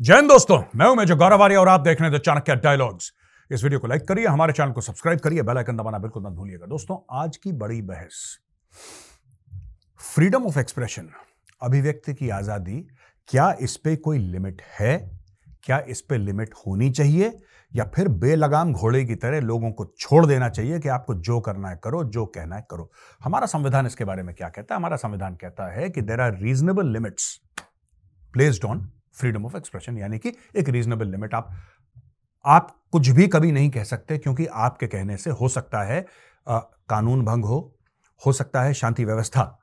हिंद दोस्तों, मैं हूँ मेजर गौरव आर्य और आप देख रहे हैं द चाणक्य डायलॉग्स इस वीडियो को लाइक करिए, हमारे चैनल को सब्सक्राइब करिए बेल आइकन दबाना बिल्कुल मत भूलिएगा। दोस्तों, आज की बड़ी बहस। फ्रीडम ऑफ़ एक्सप्रेशन अभिव्यक्ति की आज़ादी, क्या इस पे कोई लिमिट है? क्या इस पे लिमिट होनी चाहिए? या फिर बेलगाम घोड़े की तरह लोगों को छोड़ देना चाहिए कि आपको जो करना है करो, जो कहना है करो। हमारा संविधान इसके बारे में क्या कहता है? हमारा संविधान कहता है कि there are reasonable limits placed on freedom of expression यानी कि एक रीजनेबल लिमिट। आप आप कुछ भी कभी नहीं कह सकते क्योंकि आपके कहने से हो सकता है आ, कानून भंग हो हो सकता है शांति व्यवस्था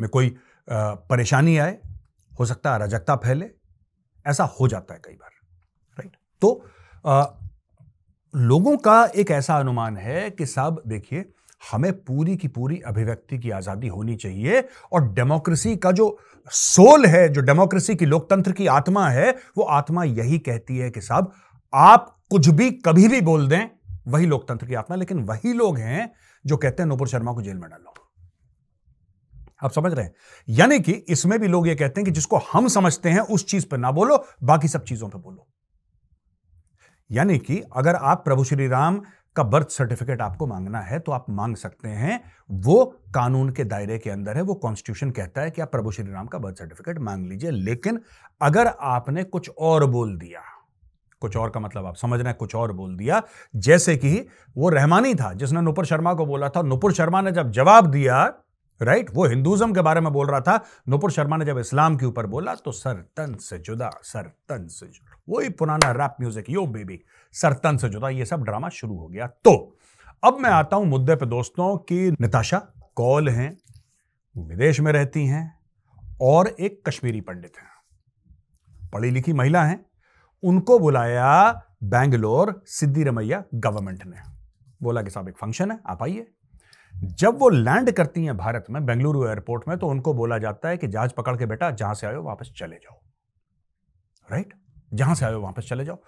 में कोई आ, परेशानी आए हो सकता है अराजकता फैले ऐसा हो जाता है कई बार राइट तो आ, लोगों का एक ऐसा अनुमान है कि साहब देखिए हमें पूरी की पूरी अभिव्यक्ति की आज़ादी होनी चाहिए और डेमोक्रेसी का जो सोल है, जो डेमोक्रेसी की लोकतंत्र की आत्मा है, वो आत्मा यही कहती है कि साहब, आप कुछ भी, कभी भी बोल दें, वही लोकतंत्र की आत्मा, लेकिन वही लोग हैं जो कहते हैं नूपुर शर्मा को जेल में डालो। आप समझ रहे हैं? यानी कि इसमें भी लोग ये कहते हैं कि जिसको हम समझते हैं, उस चीज़ पर ना बोलो, बाकी सब चीज़ों पर बोलो। यानी कि अगर आप प्रभु श्री राम का बर्थ सर्टिफिकेट आपको मांगना है तो आप मांग सकते हैं। वो कानून के दायरे के अंदर है, वो कॉन्स्टिट्यूशन कहता है कि आप प्रभु श्री राम का बर्थ सर्टिफिकेट मांग लीजिए। लेकिन अगर आपने कुछ और बोल दिया, कुछ और का मतलब आप समझ रहे हैं, कुछ और बोल दिया, जैसे कि वो रहमानी था, जिसने नुपुर शर्मा को बोला था। नुपुर शर्मा ने जब जवाब दिया राइट वो हिंदुज्म के बारे में बोल रहा था। नुपुर शर्मा ने जब इस्लाम के ऊपर बोला तो सर तन से जुदा, सर तन से जुदा। वही पुराना रैप म्यूज़िक, यो बेबी, सर तन से जुदा, ये सब ड्रामा शुरू हो गया। तो अब मैं आता हूँ मुद्दे पे दोस्तों कि निताशा कौल हैं, विदेश में रहती हैं और एक कश्मीरी पंडित हैं। पढ़ी लिखी महिला हैं। उनको बुलाया बैंगलोर सिद्धि रमैया गवर्नमेंट ने। बोला कि साहब, एक फ़ंक्शन है, आप आइए। जब वो लैंड करती हैं भारत में, बेंगलुरु एयरपोर्ट में तो उनको बोला जाता है कि जहाज़ पकड़ के बेटा, जहाँ से आयो वापस चले जाओ। राइट जहाँ से आयो वापस चले जाओ।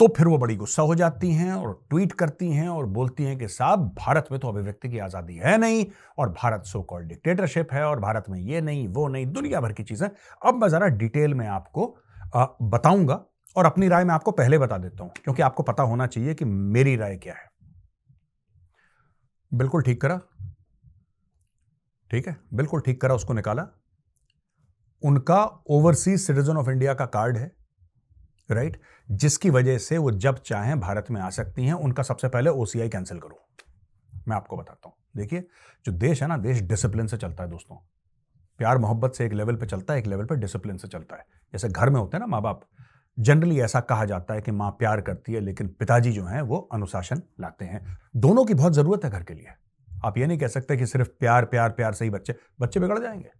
तो फिर वो बड़ी गुस्सा हो जाती हैं और ट्वीट करती हैं और बोलती हैं कि साहब, भारत में तो अभिव्यक्ति की आज़ादी है नहीं और भारत सो कॉल्ड डिक्टेटरशिप है और भारत में ये नहीं, वो नहीं, दुनिया भर की चीज़ें। अब मैं ज़रा डिटेल में आपको बताऊँगा और अपनी राय मैं आपको पहले बता देता हूँ, क्योंकि आपको पता होना चाहिए कि मेरी राय क्या है। बिल्कुल ठीक करा। ठीक है, बिल्कुल ठीक करा उसको निकाला। उनका ओवरसीज सिटीजन ऑफ़ इंडिया का कार्ड है, राइट? जिसकी वजह से वो जब चाहें भारत में आ सकती हैं, उनका सबसे पहले ओसीआई कैंसिल करो। मैं आपको बताता हूँ। देखिए, जो देश है ना, देश डिसिप्लिन से चलता है दोस्तों। प्यार मोहब्बत से एक लेवल पे चलता है, एक लेवल पे डिसिप्लिन से चलता है। जैसे घर में होते हैं ना माँ बाप जनरली ऐसा कहा जाता है कि माँ प्यार करती है, लेकिन पिताजी जो हैं, वो अनुशासन लाते हैं। दोनों की बहुत ज़रूरत है घर के लिए। आप ये नहीं कह सकते कि सिर्फ़ प्यार प्यार प्यार से ही बच्चे बच्चे बिगड़ जाएँगे।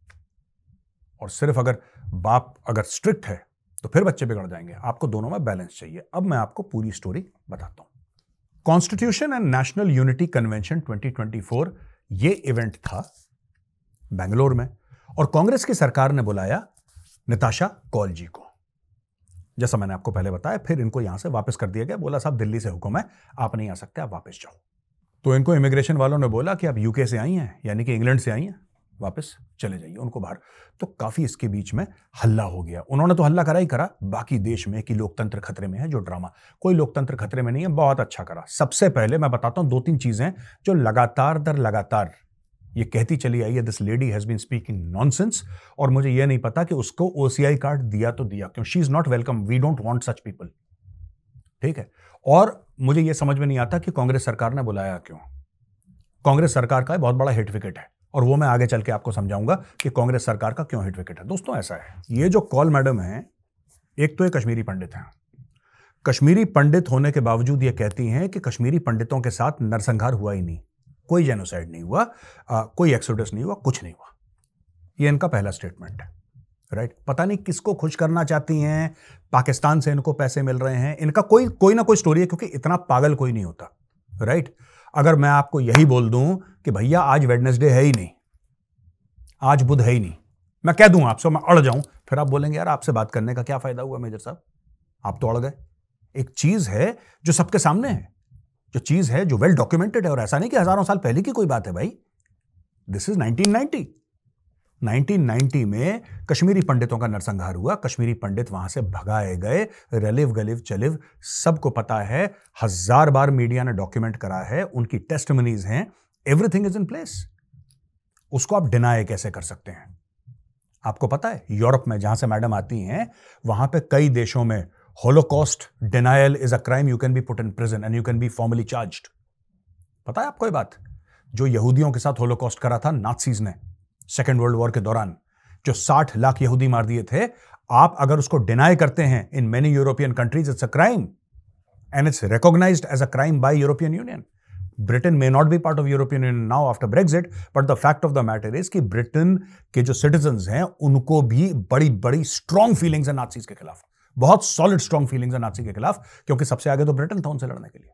और सिर्फ़ अगर बाप अगर स्ट्रिक्ट है तो फिर बच्चे बिगड़ जाएँगे। आपको दोनों में बैलेंस चाहिए। अब मैं आपको पूरी स्टोरी बताता हूँ। Constitution and national unity convention 2024 ये इवेंट था बेंगलोर में, और कांग्रेस की सरकार ने बुलाया निताशा कौल जी को। जैसा मैंने आपको पहले बताया, फिर इनको यहाँ से वापस कर दिया गया। बोला, साहब, दिल्ली से हुक्म है, आप नहीं आ सकते, आप वापस जाओ। तो इनको इमिग्रेशन वालों ने बोला कि आप यूके से आई हैं, यानी कि इंग्लैंड से आई हैं, वापस चले जाइए, उनको बाहर। तो काफ़ी इसके बीच में हल्ला हो गया। उन्होंने तो हल्ला करा ही करा, बाकी देश में कि लोकतंत्र खतरे में है, जो ड्रामा कोई लोकतंत्र खतरे में नहीं है, बहुत अच्छा करा। सबसे पहले मैं बताता हूँ दो तीन चीज़ें जो लगातार दर लगातार ये कहती चली आई है this lady has been speaking nonsense और मुझे ये नहीं पता कि उसको ओसीआई कार्ड दिया तो दिया क्यों। She is not welcome we don't want such people ठीक है? और मुझे ये समझ में नहीं आता कि कांग्रेस सरकार ने बुलाया क्यों। कांग्रेस सरकार का बहुत बड़ा हिट विकेट है और वो मैं आगे चल के आपको समझाऊँगा कि कांग्रेस सरकार का क्यों हिट विकेट है। दोस्तों, ऐसा है। ये जो कॉल मैडम है, एक तो ये कश्मीरी पंडित हैं। कश्मीरी पंडित होने के बावजूद ये कहती हैं कि कश्मीरी पंडितों के साथ नरसंहार हुआ ही नहीं। कोई जेनोसाइड नहीं हुआ आ, कोई एक्सोडस नहीं हुआ कुछ नहीं हुआ। ये इनका पहला स्टेटमेंट है राइट पता नहीं किसको खुश करना चाहती हैं पाकिस्तान से इनको पैसे मिल रहे हैं इनका कोई कोई ना कोई स्टोरी है क्योंकि इतना पागल कोई नहीं होता राइट अगर मैं आपको यही बोल दूँ कि भैया आज वेडनेसडे है ही नहीं आज बुध है ही नहीं मैं कह दूँ आपसे मैं अड़ जाऊँ फिर आप बोलेंगे यार आपसे बात करने का क्या फ़ायदा हुआ मेजर साहब? आप तो अड़ गए। एक चीज़ है जो सबके सामने है जो चीज़ है, जो वेल डॉक्यूमेंटेड है, और ऐसा नहीं कि हज़ारों साल पहले की कोई बात है भाई। दिस इज़ 1990 1990 में कश्मीरी पंडितों का नरसंहार हुआ। कश्मीरी पंडित वहाँ से भगाए गए रलिव गलिव, चलिव, सबको पता है, हज़ार बार मीडिया ने डॉक्यूमेंट करा है, उनकी टेस्टमनीज हैं एवरीथिंग इज़ इन प्लेस उसको आप डिनाई कैसे कर सकते हैं? आपको पता है, यूरोप में जहाँ से मैडम आती हैं, वहाँ पे कई देशों में holocaust denial is a crime you can be put in prison and you can be formally charge पता है आपको ये बात? जो यहूदियों के साथ होलोकॉस्ट करा था नाथसीज ने सेकेंड वर्ल्ड वॉर के दौरान, जो 60 लाख यहूदी मार दिए थे, आप अगर उसको डिनाई करते हैं in many European countries it's a crime and it's recognised as a crime by European Union Britain may not be part of European Union now after Brexit but the fact of the matter is कि Britain के जो citizen हैं, उनको भी बड़ी बड़ी strong feelings है नाथसीज के खिलाफ। बहुत सॉलिड स्ट्रॉन्ग फीलिंग्स है नाथसी के खिलाफ, क्योंकि सबसे आगे तो ब्रिटेन था उनसे लड़ने के लिए।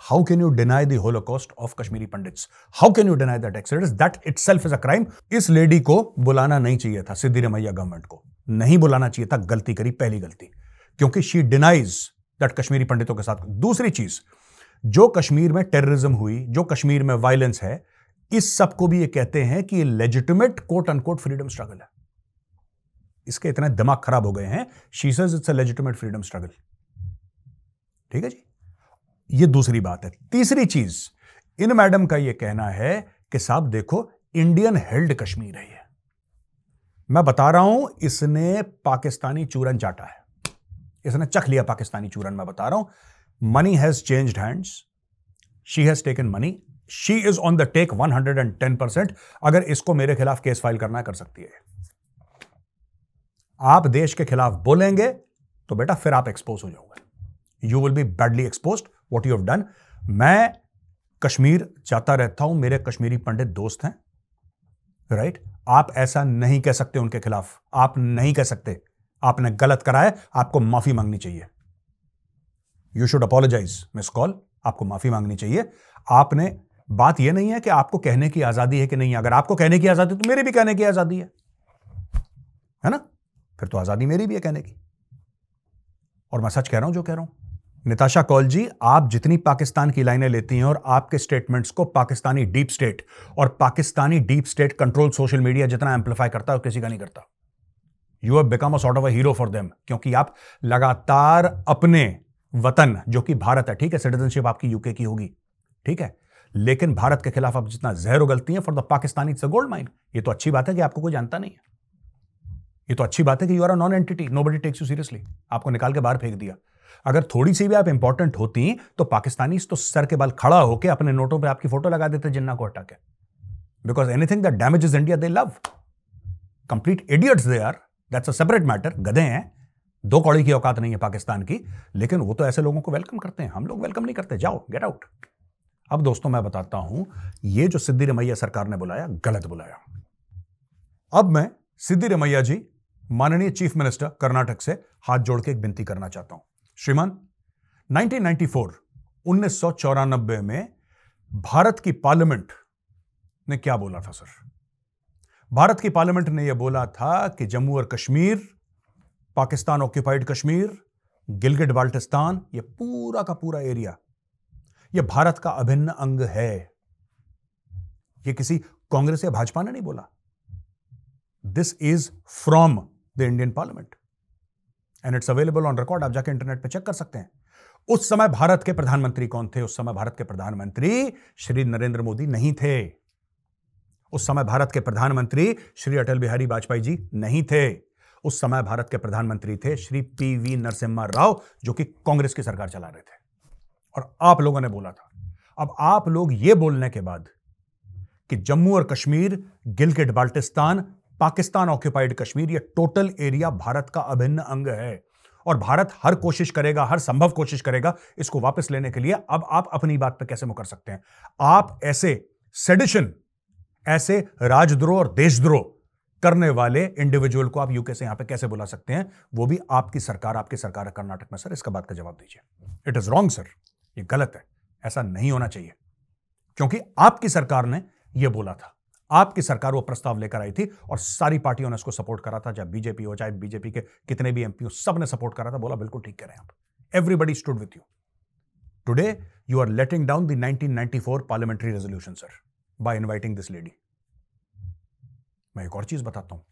How can you deny the holocaust of Kashmiri pandits how can you deny that accident that itself is a crime इस लेडी को बुलाना नहीं चाहिए था, सिद्धि रमैया गवर्नमेंट को। नहीं बुलाना चाहिए था, गलती करी, पहली गलती। क्योंकि शी डिनाइज दैट कश्मीरी पंडितों के साथ। दूसरी चीज़, जो कश्मीर में टेररिज्म हुई, जो कश्मीर में वायलेंस है, इस सबको भी ये कहते हैं कि legitimate quote unquote freedom struggle है। इसके इतने दिमाग खराब हो गए हैं she says it's a freedom struggle ठीक है जी? ये दूसरी बात है। तीसरी चीज़, इन मैडम का यह कहना है कि साहब देखो इंडियन हेल्ड कश्मीर है ये। मैं बता रहा हूँ, इसने पाकिस्तानी चूरन चाटा है। इसने चख लिया पाकिस्तानी चूरन, मैं बता रहा हूँ। Money has changed hands she has taken money she is on the take 110 percent अगर इसको मेरे खिलाफ केस फ़ाइल करना कर सकती है। आप देश के खिलाफ बोलेंगे तो बेटा फिर आप एक्सपोज हो जाओगे। You will be badly expose what you have done मैं कश्मीर जाता रहता हूँ, मेरे कश्मीरी पंडित दोस्त हैं राइट right? आप ऐसा नहीं कह सकते उनके खिलाफ। आप नहीं कह सकते। आपने गलत करा है, आपको माफ़ी मांगनी चाहिए। You should apologise Miss Kaul आपको माफ़ी मांगनी चाहिए। आपने, बात यह नहीं है कि आपको कहने की आज़ादी है कि नहीं अगर आपको कहने की आज़ादी तो मेरी भी कहने की आज़ादी है। है ना? फिर तो आज़ादी मेरी भी है कहने की। और मैं सच कह रहा हूँ, जो कह रहा हूँ। निताशा कौल जी, आप जितनी पाकिस्तान की लाइनें लेती हैं और आपके स्टेटमेंट्स को पाकिस्तानी डीप स्टेट और Pakistani deep state control social media जितना एम्पलीफाई करता है किसी का नहीं करता। You have become a sort of a hero for them क्योंकि आप लगातार अपने वतन, जो कि भारत है, ठीक है सिटीजनशिप आपकी यूके की होगी, ठीक है? लेकिन भारत के खिलाफ आप जितना जहर उगलती हैं for the Pakistani it's a gold mine ये तो अच्छी बात है कि आपको कोई जानता नहीं है। ये तो अच्छी बात है कि you are a non entity nobody takes you seriously आपको निकाल के बाहर फेंक दिया। अगर थोड़ी सी भी आप इंपॉर्टेंट होती तो पाकिस्तानी तो सर के बाल खड़ा होकर अपने नोटों पर आपकी फ़ोटो लगा देते जिन्ना को हटा के because anything that damage is India they love complete idiots they are that's a separate matter गधे हैं। दो कौड़ी की औकात नहीं है पाकिस्तान की। लेकिन वो तो ऐसे लोगों को वेलकम करते हैं। हम लोग वेलकम नहीं करते। जाओ गेट आउट अब दोस्तों, मैं बताता हूँ, ये जो सिद्धि रमैया सरकार ने बुलाया, गलत बुलाया। अब मैं सिद्धि रमैया जी माननीय चीफ मिनिस्टर कर्नाटक से हाथ जोड़ के एक विनती करना चाहता हूँ। श्रीमान 1994 उन्नीस में भारत की पार्लियामेंट ने क्या बोला था, सर? भारत की पार्लियामेंट ने यह बोला था कि जम्मू और कश्मीर, पाकिस्तान ऑक्यूपाइड कश्मीर गिलगिट बाल्टिस्तान, यह पूरा का पूरा एरिया, यह भारत का अभिन्न अंग है। यह किसी कांग्रेस या भाजपा ने नहीं बोला। This is from the Indian parliament. And it's available on record आप जाके इंटरनेट पर चेक कर सकते हैं। उस समय भारत के प्रधानमंत्री कौन थे? उस समय भारत के प्रधानमंत्री श्री नरेंद्र मोदी नहीं थे। उस समय भारत के प्रधानमंत्री श्री अटल बिहारी वाजपेयी जी नहीं थे। उस समय भारत के प्रधानमंत्री थे श्री पी वी नरसिम्हा राव, जो कि कांग्रेस की सरकार चला रहे थे। और आप लोगों ने बोला था। अब आप लोग ये बोलने के बाद कि जम्मू और कश्मीर गिलगिट बाल्टिस्तान पाकिस्तान ऑक्यूपाइड कश्मीर, ये टोटल एरिया भारत का अभिन्न अंग है। और भारत हर कोशिश करेगा, हर संभव कोशिश करेगा इसको वापस लेने के लिए। अब आप अपनी बात पर कैसे मुकर सकते हैं? आप ऐसे सेडिशन ऐसे राजद्रोह और देशद्रोह करने वाले इंडिविजुअल को आप यूके से यहाँ पे कैसे बुला सकते हैं? वो भी आपकी सरकार आपकी सरकार है कर्नाटक में। सर, इसका बात का जवाब दीजिए। इट इज़ रॉन्ग सर ये गलत है। ऐसा नहीं होना चाहिए। क्योंकि आपकी सरकार ने यह बोला था। आपकी सरकार वो प्रस्ताव लेकर आई थी और सारी पार्टियों ने उसको सपोर्ट करा था, चाहे बीजेपी हो, चाहे बीजेपी के कितने भी एमपी हो सबने सपोर्ट करा था, बोला, बिल्कुल ठीक कह रहे हैं आप। Everybody stood with you today you are letting down the 1994 parliamentary resolution sir by inviting this lady मैं एक और चीज़ बताता हूँ।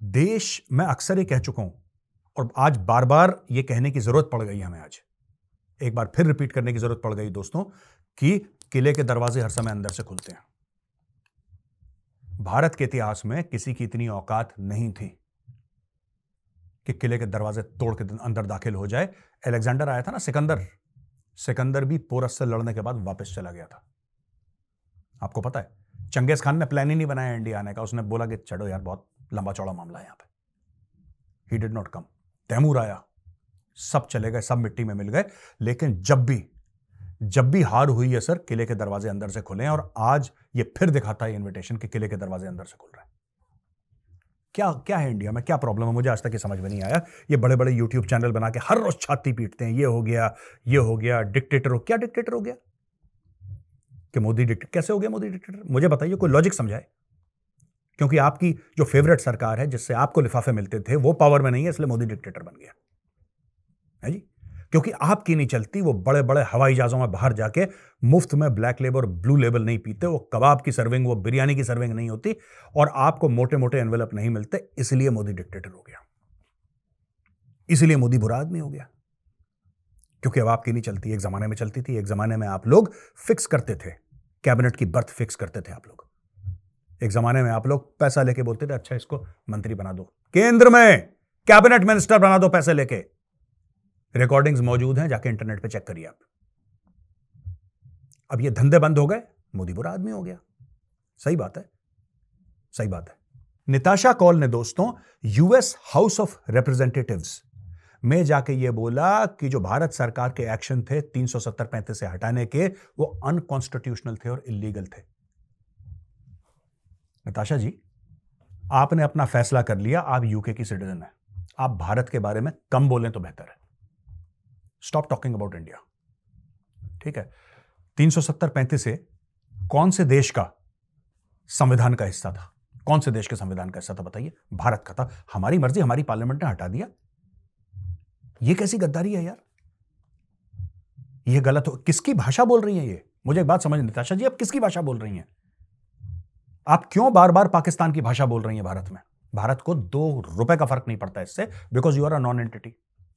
देश, मैं अक्सर ये कह चुका हूँ, और आज बार बार ये कहने की ज़रूरत पड़ गई हमें आज। एक बार फिर रिपीट करने की ज़रूरत पड़ गई दोस्तों, कि किले के दरवाजे हर समय अंदर से खुलते हैं। भारत के इतिहास में किसी की इतनी औकात नहीं थी कि किले के दरवाजे तोड़ के अंदर दाखिल हो जाए। अलेक्जेंडर आया था ना सिकंदर। सिकंदर भी पोरस से लड़ने के बाद वापस चला गया था। आपको पता है, चंगेज खान ने प्लान ही नहीं बनाया इंडिया आने का। उसने बोला कि चढ़ो यार, बहुत लंबा चौड़ा मामला है यहाँ पे। He did not come Timur आया। सब चले गए, सब मिट्टी में मिल गए। लेकिन जब भी जब भी हार हुई है, सर, किले के दरवाजे अंदर से खुले और आज ये फिर दिखाता है इनविटेशन कि किले के दरवाजे अंदर से खुल रहे हैं। क्या क्या है इंडिया में? क्या प्रॉब्लम है? मुझे आज तक ये समझ में नहीं आया। ये बड़े बड़े यूट्यूब चैनल बना के हर रोज छाती पीटते हैं। ये हो गया, ये हो गया डिक्टेटर हो, क्या डिक्टेटर हो गया? कि मोदी डिक्टेटर कैसे हो गया मोदी डिक्टेटर मुझे बताइए, कोई लॉजिक समझाए? क्योंकि आपकी जो फेवरेट सरकार है, जिससे आपको लिफाफे मिलते थे, वो पावर में नहीं है, इसलिए मोदी डिक्टेटर बन गया। है जी? क्योंकि आपकी नहीं चलती, वो बड़े बड़े हवाई जहाजों में बाहर जाके मुफ़्त में ब्लैक लेबल और ब्लू लेबल नहीं पीते, वो कबाब की सर्विंग, वो बिरयानी की सर्विंग नहीं होती और आपको मोटे मोटे एनवेलप नहीं मिलते, इसलिए मोदी डिक्टेटर हो गया। इसलिए मोदी बुरा आदमी हो गया। क्योंकि अब आपकी नहीं चलती, एक जमाने में चलती थी, एक जमाने में आप लोग फिक्स करते थे कैबिनेट की बर्थ फिक्स करते थे आप लोग। एक जमाने में आप लोग पैसा लेके बोलते थे अच्छा इसको मंत्री बना दो, केंद्र में कैबिनेट मिनिस्टर बना दो पैसे लेके। रिकॉर्डिंग्स मौजूद हैं, जाके इंटरनेट पे चेक करिए आप। अब ये धंधे बंद हो गए, मोदी बुरा आदमी हो गया। सही बात है। सही बात है। निताशा कॉल ने दोस्तों यूएस हाउस ऑफ़ रिप्रेजेंटेटिव्स में जाके ये बोला कि जो भारत सरकार के एक्शन थे 370 पैंतीस से हटाने के, वो अनकॉन्स्टिट्यूशनल थे और इलीगल थे। नताशा जी, आपने अपना फैसला कर लिया, आप यूके की सिटीजन है। आप भारत के बारे में कम बोलें तो बेहतर है। स्टॉप टॉकिंग अबाउट इंडिया ठीक है? 370 पैंतीस से कौन से देश का संविधान का हिस्सा था? कौन से देश के संविधान का हिस्सा था, बताइए? भारत का था। हमारी मर्ज़ी, हमारी पार्लियामेंट ने हटा दिया। यह कैसी गद्दारी है यार? ये गलत हो किसकी भाषा बोल रही है ये? मुझे एक बात समझ निताशा जी, आप किसकी भाषा बोल रही हैं? आप क्यों बार बार पाकिस्तान की भाषा बोल रही हैं भारत में? भारत को दो रुपए का फ़र्क नहीं पड़ता इससे because you are a non entity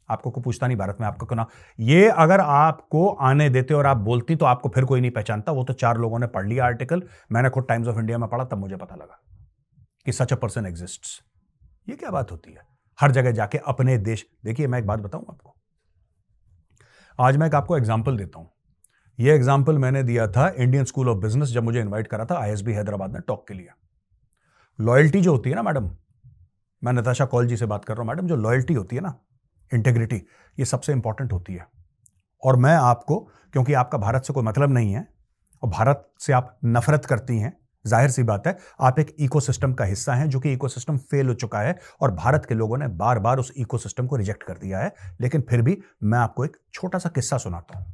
आपको को पूछता नहीं भारत में, आपको क्यों ना। ये अगर आपको आने देते और आप बोलती तो आपको फिर कोई नहीं पहचानता। वो तो चार लोगों ने पढ़ लिया आर्टिकल मैंने खुद टाइम्स ऑफ़ इंडिया में पढ़ा, तब मुझे पता लगा कि सच अ पर्सन एग्जिस्ट ये क्या बात होती है? हर जगह जाके अपने देश, देखिए मैं एक बात बताऊँ आपको। आज मैं एक आपको एग्ज़ाम्पल देता हूँ। ये एग्ज़ाम्पल मैंने दिया था इंडियन स्कूल ऑफ़ बिज़नेस जब मुझे इन्वाइट करा था आईएसबी हैदराबाद ने टॉक के लिए। लॉयल्टी जो होती है ना, मैडम, मैं नताशा कॉल जी से बात कर रहा हूँ, मैडम, जो लॉयल्टी होती है ना इंटेग्रिटी ये सबसे इंपॉर्टेंट होती है। और मैं आपको, क्योंकि आपका भारत से कोई मतलब नहीं है, और भारत से आप नफरत करती हैं, ज़ाहिर सी बात है, आप एक इकोसिस्टम का हिस्सा हैं, जो कि इकोसिस्टम फेल हो चुका है, और भारत के लोगों ने बार बार उस इकोसिस्टम को रिजेक्ट कर दिया है। लेकिन फिर भी मैं आपको एक छोटा सा किस्सा सुनाता हूँ।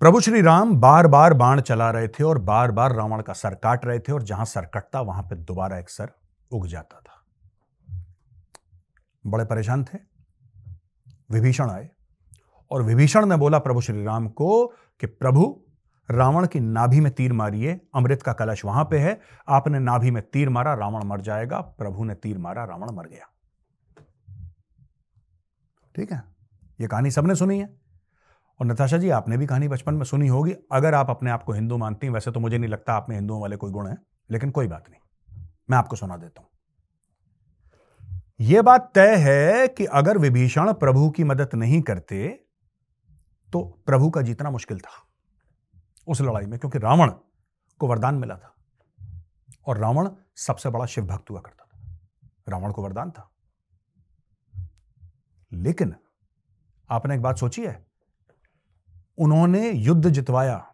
प्रभु श्री राम बार बार बाण चला रहे थे और बार बार रावण का सर काट रहे थे, और जहाँ सर कटता, वहाँ पर दोबारा एक सर उग जाता था। बड़े परेशान थे, विभीषण आए और विभीषण ने बोला प्रभु श्री राम को कि प्रभु, रावण की नाभि में तीर मारिए, अमृत का कलश वहाँ पे है, आपने नाभि में तीर मारा, रावण मर जाएगा, प्रभु ने तीर मारा, रावण मर गया। ठीक है, ये कहानी सबने सुनी है और नताशा जी, आपने भी कहानी बचपन में सुनी होगी। अगर आप अपने आप को हिंदू मानती हैं, वैसे तो मुझे नहीं लगता आप में हिंदुओं वाले कोई गुण हैं, लेकिन कोई बात नहीं, मैं आपको सुना देता हूँ। यह बात तय है कि अगर विभीषण प्रभु की मदद नहीं करते तो प्रभु का जीतना मुश्किल था उस लड़ाई में, क्योंकि रावण को वरदान मिला था और रावण सबसे बड़ा शिव भक्त हुआ करता था। रावण को वरदान था। लेकिन आपने एक बात सोची है? उन्होंने युद्ध जितवाया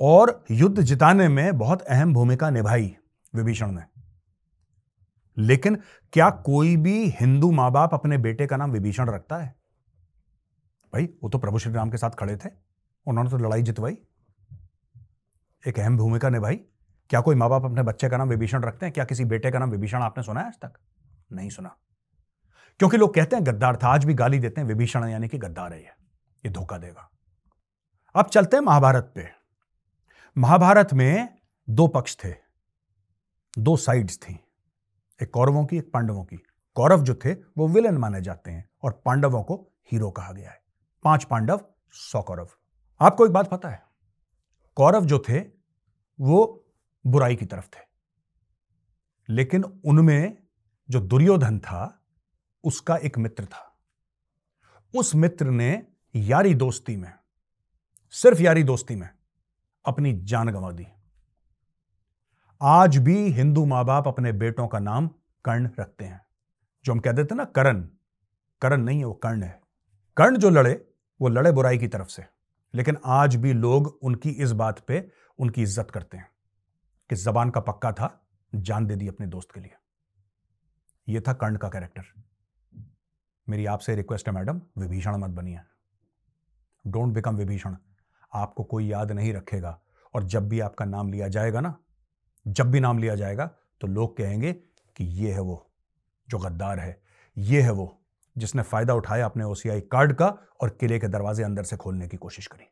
और युद्ध जिताने में बहुत अहम भूमिका निभाई विभीषण ने। लेकिन क्या कोई भी हिंदू माँ बाप अपने बेटे का नाम विभीषण रखता है? भाई, वो तो प्रभु श्री राम के साथ खड़े थे। उन्होंने तो लड़ाई जितवाई। एक अहम भूमिका निभाई। क्या कोई माँ बाप अपने बच्चे का नाम विभीषण रखते हैं? क्या किसी बेटे का नाम विभीषण आपने सुना है आज तक? नहीं सुना। क्योंकि लोग कहते हैं गद्दार था, आज भी गाली देते हैं, विभीषण यानी कि गद्दार है ये। धोखा देगा। अब चलते हैं महाभारत पे। महाभारत में दो पक्ष थे। दो साइड्स थी। एक कौरवों की, एक पांडवों की। कौरव जो थे, वो विलन माने जाते हैं और पांडवों को हीरो कहा गया है। पाँच पांडव, सौ कौरव। आपको एक बात पता है, कौरव जो थे, वो बुराई की तरफ़ थे। लेकिन उनमें जो दुर्योधन था, उसका एक मित्र था। उस मित्र ने यारी दोस्ती में, सिर्फ़ यारी दोस्ती में, अपनी जान गंवा दी। आज भी हिंदू माँ बाप अपने बेटों का नाम कर्ण रखते हैं। जो हम कह देते ना, करण। करण नहीं है, वो कर्ण है। कर्ण जो लड़े, वो लड़े बुराई की तरफ़ से। लेकिन आज भी लोग उनकी इस बात पे उनकी इज़्ज़त करते हैं कि जबान का पक्का था, जान दे दी अपने दोस्त के लिए। यह था कर्ण का कैरेक्टर। मेरी आपसे रिक्वेस्ट है मैडम, विभीषण मत बनिए। Don't become Vibhishan. आपको कोई याद नहीं रखेगा। और जब भी आपका नाम लिया जाएगा ना जब भी नाम लिया जाएगा तो लोग कहेंगे कि ये है वो, जो गद्दार है, ये है वो, जिसने फ़ायदा उठाया अपने ओसीआई कार्ड का और किले के दरवाजे अंदर से खोलने की कोशिश करी।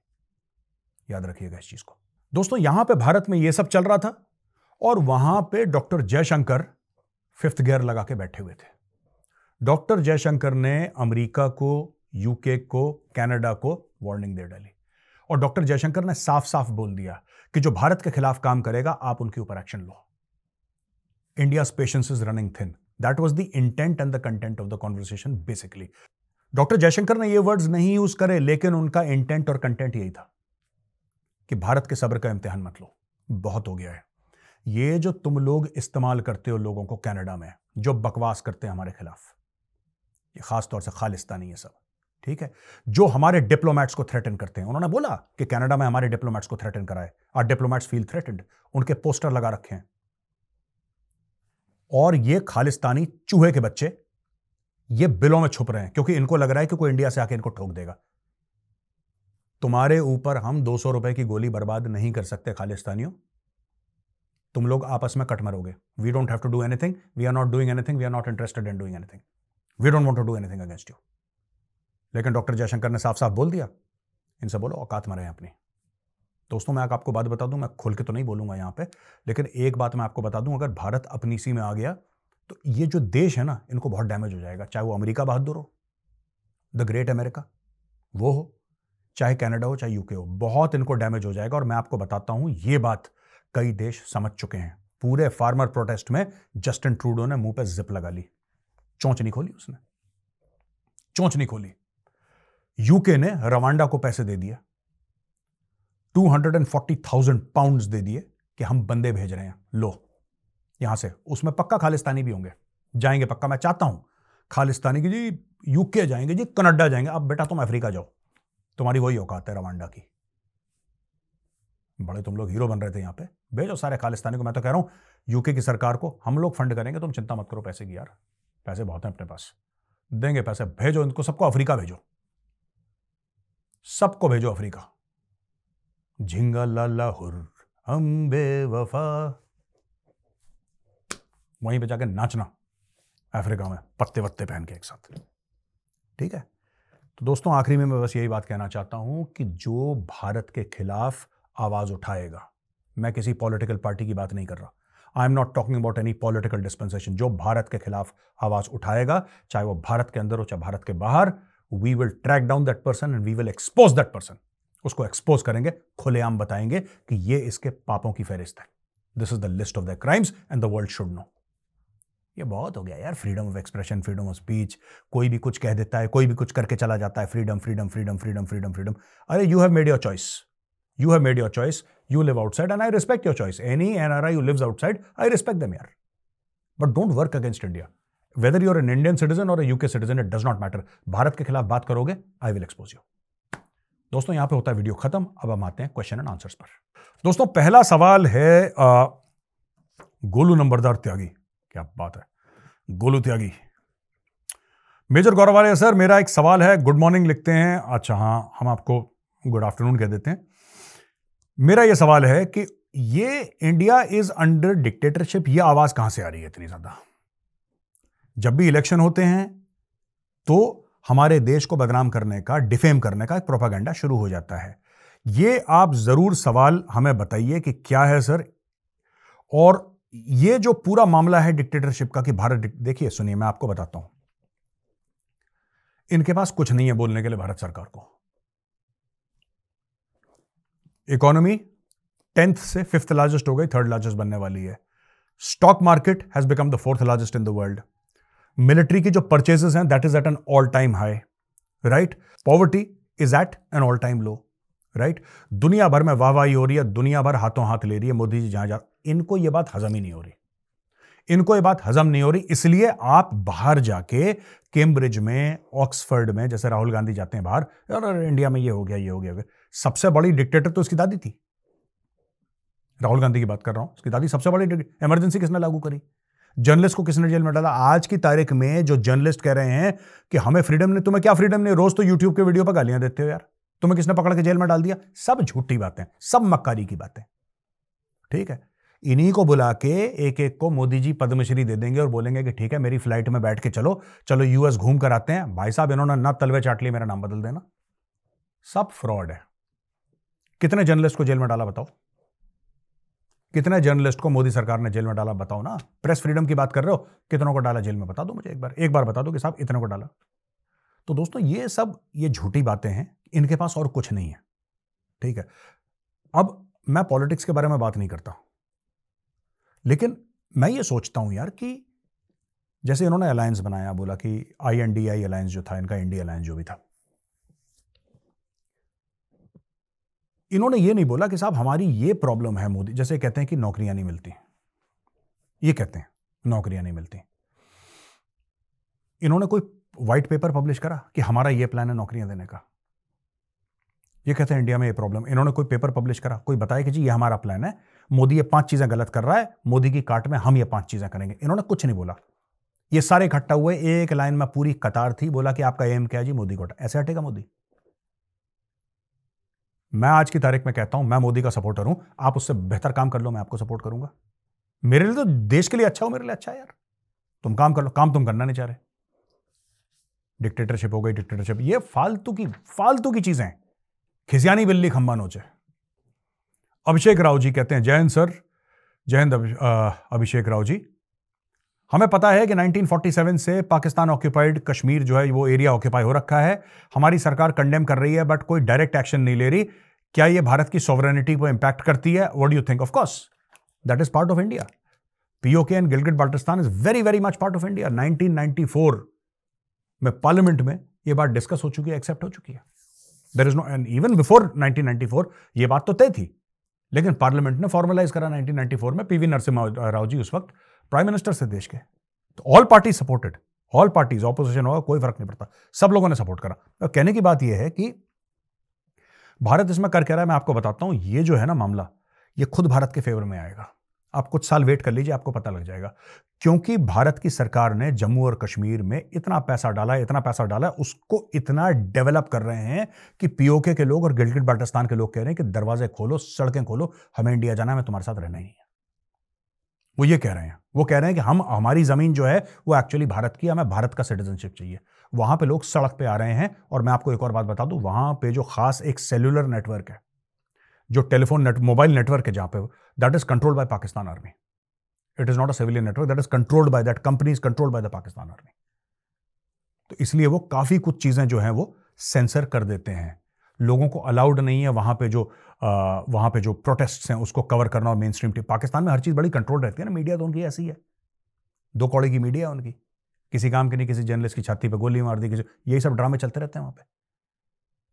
याद रखिएगा इस चीज़ को। दोस्तों, यहाँ पे भारत में ये सब चल रहा था और वहाँ पे डॉक्टर जयशंकर फिफ्थ गियर लगा के बैठे हुए थे। डॉक्टर जयशंकर ने अमेरिका को यूके को कनाडा को वार्निंग दे डाली और डॉक्टर जयशंकर ने साफ़ साफ़ बोल दिया कि जो भारत के खिलाफ काम करेगा, आप उनके ऊपर action low. India patience is running thin that was the intent and the content of the conversation basically doctor Jaishankar ने ये वर्ड्स नहीं यूज़ करे, लेकिन उनका इंटेंट और कंटेंट यही था कि भारत के सब्र का इम्तिहान मत लो। बहुत हो गया है। ये जो तुम लोग इस्तेमाल करते हो लोगों को कनाडा में, जो बकवास करते हैं हमारे खिलाफ, ये खास तौर से खालिस्तानी है सब। ठीक है? जो हमारे डिप्लोमेट्स को थ्रेटन करते हैं। उन्होंने बोला कि कनाडा में हमारे डिप्लोमेट्स को थ्रेटन कराए। आर डिप्लोमेट्स फील थ्रेटेंड उनके पोस्टर लगा रखे हैं। और ये खालिस्तानी चूहे के बच्चे, ये बिलों में छुप रहे हैं, क्योंकि इनको लग रहा है कि कोई इंडिया से आके इनको ठोक देगा। तुम्हारे ऊपर हम दो सौ रुपए की गोली बर्बाद नहीं कर सकते खालिस्तानियों। तुम लोग आपस में कट मरोगे। We don't have to do anything we are not doing anything we are not interested in doing anything we don't want to do anything against you लेकिन डॉक्टर जयशंकर ने साफ़ साफ़ बोल दिया। इनसे बोलो, औकात मरे अपनी। दोस्तों, मैं आपको बात बता दूँ, मैं खुल के तो नहीं बोलूँगा यहाँ पे, लेकिन एक बात मैं आपको बता दूँ, अगर भारत अपनी सी में आ गया तो ये जो देश है ना, इनको बहुत डैमेज हो जाएगा, चाहे वो अमेरिका बहादुर हो द ग्रेट अमेरिका वो हो, चाहे कनाडा हो, चाहे यूके हो, बहुत इनको डैमेज हो जाएगा, और मैं आपको बताता हूँ, ये बात कई देश समझ चुके हैं। पूरे फार्मर प्रोटेस्ट में जस्टिन ट्रूडो ने मुँह पे जिप लगा ली। चोंच नहीं खोली उसने। चोंच नहीं खोली। यूके ने रवांडा को पैसे दे दिया two hundred and forty thousand pound दे दिए कि हम बंदे भेज रहे हैं। लो, यहाँ से। उसमें पक्का खालिस्तानी भी होंगे। जाएँगे पक्का। मैं चाहता हूँ खालिस्तानी की जी यूके जाएँगे जी, कनाडा जाएँगे। अब बेटा तुम अफ्रीका जाओ। तुम्हारी वही औकात है रवांडा की। बड़े तुम लोग हीरो बन रहे थे यहाँ पे। भेजो सारे खालिस्तानी को। मैं तो कह रहा हूँ यूके की सरकार को हम लोग फंड करेंगे। तुम चिंता मत करो, पैसे की यार। पैसे बहुत हैं अपने पास। देंगे पैसे। भेजो इनको। सबको अफ्रीका भेजो। सबको भेजो अफ्रीका। झिंगा लाला हुर हम बेवफा। वहीं पे जाके नाचना, अफ्रीका में पत्ते वत्ते पहन के एक साथ। ठीक है? तो दोस्तों, आखिरी में मैं बस यही बात कहना चाहता हूँ कि जो भारत के खिलाफ आवाज़ उठाएगा, मैं किसी पॉलिटिकल पार्टी की बात नहीं कर रहा। I am not talking about any political dispensation जो भारत के खिलाफ आवाज़ उठाएगा, चाहे वो भारत के अंदर हो, चाहे भारत के बाहर we will track down that person and we will expose that person उसको एक्सपोज करेंगे, खुलेआम बताएँगे कि ये इसके पापों की फहरिस्त है। This is the list of the crimes and the world should know ये बहुत हो गया यार freedom of expression freedom of speech कोई भी कुछ कह देता है, कोई भी कुछ करके चला जाता है freedom freedom freedom freedom freedom freedom अरे you have made your choice you have made your choice you live outside and I respect your choice any N R I you lives outside I respect them यार। But don't work against India whether you're an Indian citizen और UK citizen it does not matter Bharat के खिलाफ बात करोगे I will expose you दोस्तों यहाँ पे होता है वीडियो खत्म। अब हम आते हैं क्वेश्चन एंड आंसर्स पर। दोस्तों पहला सवाल है आ, गोलू नंबरदार त्यागी। क्या बात है। गोलू त्यागी। मेजर गौरव वाले सर मेरा एक सवाल है। गुड मॉर्निंग लिखते हैं। अच्छा हाँ हम आपको गुड आफ्टरनून कह देते हैं। मेरा यह सवाल है कि ये इंडिया इज़ अंडर डिक्टेटरशिप ये आवाज़ कहाँ से आ रही है इतनी ज़्यादा? जब भी इलेक्शन होते हैं तो हमारे देश को बदनाम करने का, डिफेम करने का एक प्रोपागेंडा शुरू हो जाता है। ये आप ज़रूर सवाल हमें बताइए कि क्या है, सर? और ये जो पूरा मामला है डिक्टेटरशिप का कि भारत देखिए, सुनिए, मैं आपको बताता हूँ। इनके पास कुछ नहीं है बोलने के लिए भारत सरकार को। इकोनॉमी टेंथ से फिफ्थ लार्जेस्ट हो गई थर्ड लार्जेस्ट बनने वाली है। Stock market has become the fourth largest in the world military की जो परचेजेस हैं that is at an all time high right poverty is at an all time low right दुनिया भर में वाहवाही हो रही है, दुनिया भर हाथों हाथ ले रही है, मोदी जी जहाँ जा इनको यह बात हजम ही नहीं हो रही। इनको ये बात हजम नहीं हो रही, इसलिए आप बाहर जाके कैम्ब्रिज में ऑक्सफर्ड में, जैसे राहुल गांधी जाते हैं बाहर और इंडिया में ये हो गया, ये हो गया, सबसे बड़ी डिक्टेटर तो उसकी दादी थी। राहुल गांधी की बात कर रहा हूँ उसकी दादी सबसे बड़ी इमरजेंसी किसने लागू करी? जर्नलिस्ट को किसने जेल में डाला? आज की तारीख में जो जर्नलिस्ट कह रहे हैं कि हमें फ्रीडम नहीं, तुम्हें क्या फ्रीडम नहीं? रोज तो यूट्यूब के वीडियो पर गालियाँ देते हो यार। तुम्हें किसने पकड़ के जेल में डाल दिया? सब झूठी बातें, सब मक्कारी की बातें। ठीक है? इन्हीं को बुला के एक एक को मोदी जी पद्मश्री दे देंगे और बोलेंगे कि ठीक है, मेरी फ़्लाइट में बैठ के चलो चलो यूएस घूम कर आते हैं। भाई साहब, इन्होंने ना तलवे चाट लिए, मेरा नाम बदल देना। सब फ्रॉड है। कितने जर्नलिस्ट को जेल में डाला बताओ? कितने जर्नलिस्ट को मोदी सरकार ने जेल में डाला बताओ ना। प्रेस फ्रीडम की बात कर रहे हो, कितनों को डाला जेल में बता दो मुझे एक बार एक बार बता दो कि साहब इतने को डाला। तो दोस्तों ये सब, ये झूठी बातें हैं, इनके पास और कुछ नहीं है, ठीक है। अब मैं पॉलिटिक्स के बारे में बात नहीं करता लेकिन मैं ये सोचता हूँ यार कि जैसे इन्होंने अलायंस बनाया, बोला कि I N D I alliance जो था, इनका इंडिया अलायंस जो भी था इन्होंने ये नहीं बोला कि साहब, हमारी ये प्रॉब्लम है मोदी। जैसे कहते हैं कि नौकरियाँ नहीं मिलती। ये कहते हैं, नौकरियाँ नहीं मिलती। इन्होंने कोई व्हाइट पेपर पब्लिश करा कि हमारा ये प्लान है नौकरियाँ देने का? ये कहते हैं, इंडिया में ये प्रॉब्लम इन्होंने कोई पेपर पब्लिश करा? कोई बताया कि जी, ये हमारा प्लान है। मोदी ये पाँच चीज़ें गलत कर रहा है। मोदी की काट में हम ये पाँच चीज़ें करेंगे। इन्होंने कुछ नहीं बोला। ये सारे इकट्ठा हुए, एक लाइन में पूरी कतार थी, बोला कि आपका एम क्या जी, मोदी को ऐसे हटेगा मोदी? मैं आज की तारीख में कहता हूँ, मैं मोदी का सपोर्टर हूँ, आप उससे बेहतर काम कर लो, मैं आपको सपोर्ट करूँगा। मेरे लिए तो देश के लिए अच्छा हो, मेरे लिए अच्छा है यार। तुम काम कर लो, काम तुम करना नहीं चाह रहे। डिक्टेटरशिप हो गई डिक्टेटरशिप ये फालतू की फालतू की चीज़ें खिसियानी बिल्ली खम्बा नोचे। अभिषेक राव जी कहते हैं जयंत सर जयंत अभिषेक राव जी। हमें पता है कि 1947 से पाकिस्तान ऑक्यूपाइड कश्मीर जो है, वो एरिया ऑक्यूपाई हो रखा है। हमारी सरकार कंडेम कर रही है बट कोई डायरेक्ट एक्शन नहीं ले रही। क्या ये भारत की सॉवरेनिटी को इंपैक्ट करती है? What you think of course that is part of India PoK and Gilgit Baltistan is very very much part of India 1994 में पार्लियामेंट में ये बात डिस्कस हो चुकी है एक्सेप्ट हो चुकी है। There is no and even before 1994 ये बात तो तय थी। लेकिन पार्लियामेंट ने फॉर्मलाइज करा 1994 में पीवी नरसिम्हा राव जी उस वक्त प्राइम मिनिस्टर थे देश के। तो all party supported all parties opposition होगा, कोई फ़र्क नहीं पड़ता। सब लोगों ने सपोर्ट करा। तो कहने की बात यह है कि भारत इसमें कर कह रहा है, मैं आपको बताता हूँ, ये जो है ना मामला, ये खुद भारत के फेवर में आएगा। आप कुछ साल वेट कर लीजिए, आपको पता लग जाएगा। क्योंकि भारत की सरकार ने जम्मू और कश्मीर में इतना पैसा डाला है इतना पैसा डाला है उसको इतना डेवलप कर रहे हैं कि पीओके के लोग और गिलगिट बाल्टिस्तान के लोग कह रहे हैं कि दरवाजे खोलो, सड़कें खोलो, हमें इंडिया जाना है हमें तुम्हारे साथ रहना ही है। वो ये कह रहे हैं। वो कह रहे हैं कि हम, हमारी ज़मीन जो है, वो एक्चुअली भारत की हमें भारत का सिटीजनशिप चाहिए। वहाँ पे लोग सड़क पे आ रहे हैं और मैं आपको एक और बात बता दूँ, वहाँ पे जो खास एक सेल्युलर नेटवर्क है जो टेलीफोन नेट, मोबाइल नेटवर्क है जहाँ पे that is controlled by Pakistan army it is not a civilian network that is controlled by that company is controlled by the Pakistan army तो इसलिए वो काफ़ी कुछ चीज़ें जो हैं वो सेंसर कर देते हैं। लोगों को अलाउड नहीं है वहाँ पे जो वहाँ पे जो प्रोटेस्ट हैं उसको कवर करना और मेन स्ट्रीम पाकिस्तान में हर चीज़ बड़ी कंट्रोल रहती है ना मीडिया तो उनकी ऐसी है। दो कौड़े की मीडिया है उनकी। किसी काम के नहीं किसी जर्नलिस्ट की छाती पर गोली मार दी, किसी, यही सब ड्रामे चलते रहते हैं वहाँ पे।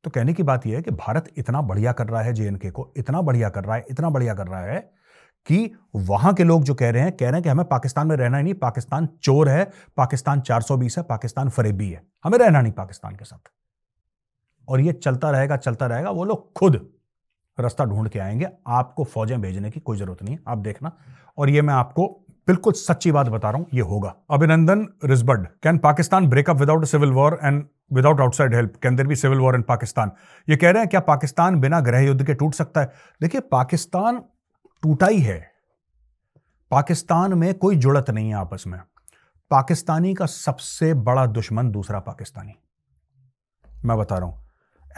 तो कहने की बात यह है कि भारत इतना बढ़िया कर रहा है जे को इतना बढ़िया कर रहा है, इतना बढ़िया कर रहा है कि वहाँ के लोग जो कह रहे हैं, कह रहे हैं कि हमें पाकिस्तान में रहना ही नहीं, पाकिस्तान चोर है, पाकिस्तान 420 है, पाकिस्तान फरेबी है। हमें रहना नहीं पाकिस्तान के साथ। और ये चलता रहेगा चलता रहेगा, वो लोग खुद रास्ता ढूंढ के आएँगे, आपको फौजें भेजने की कोई ज़रूरत नहीं आप देखना। और ये मैं आपको बिल्कुल सच्ची बात बता रहा हूँ, ये होगा। अभिनंदन, रिजबर्ड। Can Pakistan break up without civil war and without outside help? Can there be civil war in Pakistan? ये कह रहे हैं, क्या पाकिस्तान बिना गृह युद्ध के टूट सकता है? देखिए, पाकिस्तान टूटा ही है। पाकिस्तान में कोई जुड़त नहीं है आपस में। पाकिस्तानी का सबसे बड़ा दुश्मन दूसरा पाकिस्तानी। मैं बता रहा हूँ।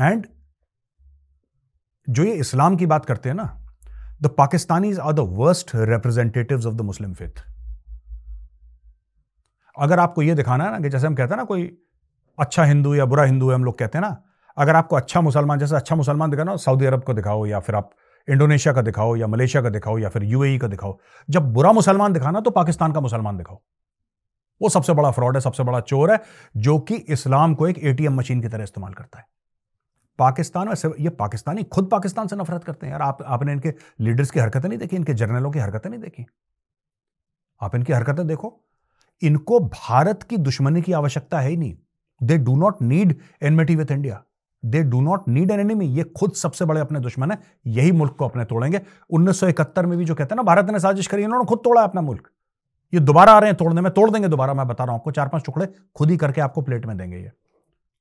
एंड जो ये इस्लाम की बात करते हैं ना the Pakistanis are the worst representatives of the Muslim faith अगर आपको ये दिखाना है ना कि जैसे हम कहते हैं ना कोई अच्छा हिंदू या बुरा हिंदू है, हम लोग कहते हैं ना, अगर आपको अच्छा मुसलमान, जैसे अच्छा मुसलमान दिखाना सऊदी अरब को दिखाओ या फिर आप इंडोनेशिया का दिखाओ या मलेशिया का दिखाओ या फिर यूएई का दिखाओ, जब बुरा मुसलमान दिखाना तो पाकिस्तान का मुसलमान दिखाओ। वो सबसे बड़ा फ्रॉड है, सबसे बड़ा चोर है, जो कि इस्लाम को एक एटीएम मशीन की तरह इस्तेमाल करता है। पाकिस्तान में ये पाकिस्तानी खुद पाकिस्तान से नफरत करते हैं। यार, आप, आपने इनके लीडर्स की हरकतें नहीं देखी? इनके जर्नलों की हरकतें नहीं देखी? आप इनकी हरकतें देखो। इनको भारत की दुश्मनी की आवश्यकता है ही नहीं। They do not need enmity with India they do not need an enemy ये खुद सबसे बड़े अपने दुश्मन है। यही मुल्क को अपने तोड़ेंगे। उन्नीस सौ इकहत्तर में भी जो कहते हैं ना, भारत ने साजिश करी, इन्होंने खुद तोड़ा अपना मुल्क। ये दोबारा आ रहे हैं तोड़ने में, तोड़ देंगे दोबारा, मैं बता रहा हूँ आपको, चार पाँच टुकड़े खुद ही करके आपको प्लेट में देंगे ये।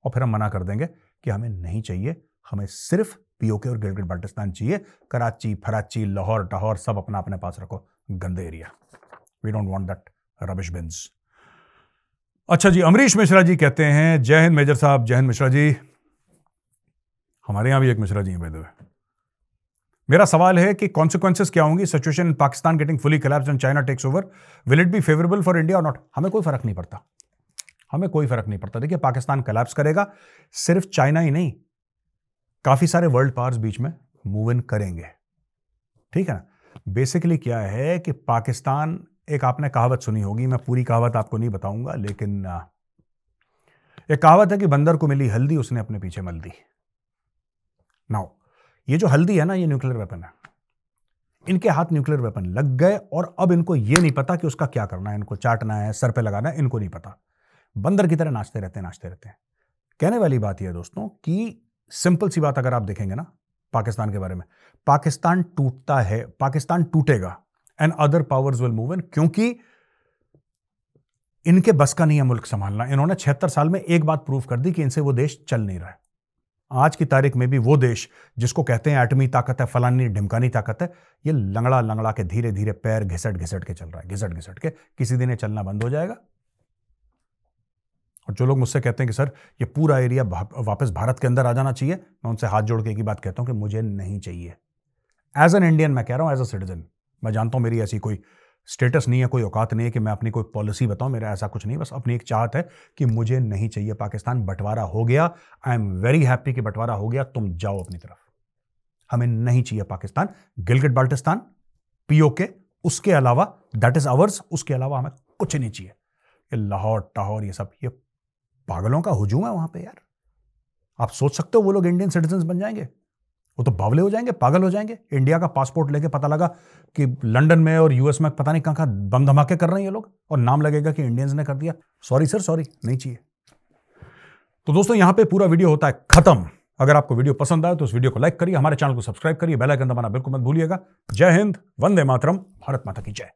और फिर हम मना कर देंगे। कि हमें नहीं चाहिए। हमें सिर्फ़ पीओके और गिलगिट बाल्टिस्तान चाहिए। कराची, फराची, लाहौर, टाहौर सब अपना अपने पास रखो। गंदे area. We don't want that rubbish bins अच्छा जी, अमरीश मिश्रा जी कहते हैं, जय हिंद मेजर साहब, जय हिंद मिश्रा जी। हमारे यहाँ भी एक मिश्रा जी हैं बेदवे मेरा सवाल है कि कॉन्सिक्वेंसेस क्या होंगी? Situation in Pakistan getting fully collapse and China takes over will it be favourable for India और नॉट हमें कोई फ़र्क नहीं पड़ता। हमें कोई फ़र्क नहीं पड़ता। देखिए, पाकिस्तान कलेप्स करेगा, सिर्फ़ चाइना ही नहीं, काफ़ी सारे वर्ल्ड पावर्स बीच में मूव इन करेंगे। ठीक है ना? बेसिकली क्या है कि पाकिस्तान, एक आपने कहावत सुनी होगी, मैं पूरी कहावत आपको नहीं बताऊँगा, लेकिन एक कहावत है कि बंदर को मिली हल्दी, उसने अपने पीछे मल दी। नाउ ये जो हल्दी है ना, ये न्यूक्लियर वेपन है। इनके हाथ न्यूक्लियर वेपन लग गए और अब इनको ये नहीं पता कि उसका क्या करना है, इनको चाटना है, सर पे लगाना है, इनको नहीं पता। बंदर की तरह नाचते रहते हैं, नाचते रहते हैं। कहने वाली बात यह दोस्तों कि सिंपल सी बात अगर आप देखेंगे ना पाकिस्तान के बारे में, पाकिस्तान टूटता है, पाकिस्तान टूटेगा and other powers will move in क्योंकि इनके बस का नहीं है मुल्क संभालना। इन्होंने छिहत्तर साल में एक बात प्रूव कर दी कि इनसे वो देश चल नहीं रहा है। आज की तारीख में भी वो देश जिसको कहते हैं एटमी ताकत है, फलानी ढिमकानी ताकत है, ये लंगड़ा लंगड़ा के धीरे धीरे पैर घिसट घिसट के चल रहा है घिसट घिसट के। किसी दिन ये चलना बंद हो जाएगा। और जो लोग मुझसे कहते हैं कि, सर, ये पूरा एरिया वापस भारत के अंदर आ जाना चाहिए। मैं उनसे हाथ जोड़ के एक ही बात कहता हूँ कि मुझे नहीं चाहिए। एज एन इंडियन मैं कह रहा हूँ एज अ सिटीजन मैं जानता हूँ मेरी ऐसी कोई स्टेटस नहीं है, कोई औकात नहीं है कि मैं अपनी कोई पॉलिसी बताऊँ, मेरा ऐसा कुछ नहीं, बस अपनी एक चाहत है कि मुझे नहीं चाहिए पाकिस्तान। बंटवारा हो गया आई एम वेरी हैप्पी कि बंटवारा हो गया, तुम जाओ अपनी तरफ़। हमें नहीं चाहिए पाकिस्तान गिलगिट बाल्टिस्तान पीओके उसके अलावा दैट इज़ आवर्स उसके अलावा हमें कुछ नहीं चाहिए। ये लाहौर टाहौर ये सब, ये पागलों का हुजूम है वहाँ पे यार। आप सोच सकते हो वो लोग इंडियन सिटीजन बन जाएँगे। वो तो बावले हो जाएँगे, पागल हो जाएँगे। इंडिया का पासपोर्ट लेके पता लगा कि लंदन में और यूएस में पता नहीं कहाँ कहाँ बम धमाके कर रहे हैं ये लोग और नाम लगेगा कि इंडियंस ने कर दिया। सॉरी सर सॉरी नहीं चाहिए। तो दोस्तों, यहाँ पे पूरा वीडियो होता है खत्म। अगर आपको वीडियो पसंद आए तो उस वीडियो को लाइक करिए, हमारे चैनल को सब्सक्राइब करिए बेल आइकन दबाना बिल्कुल मत भूलिएगा। जय हिंद, वंदे मातरम, भारत माता की जय।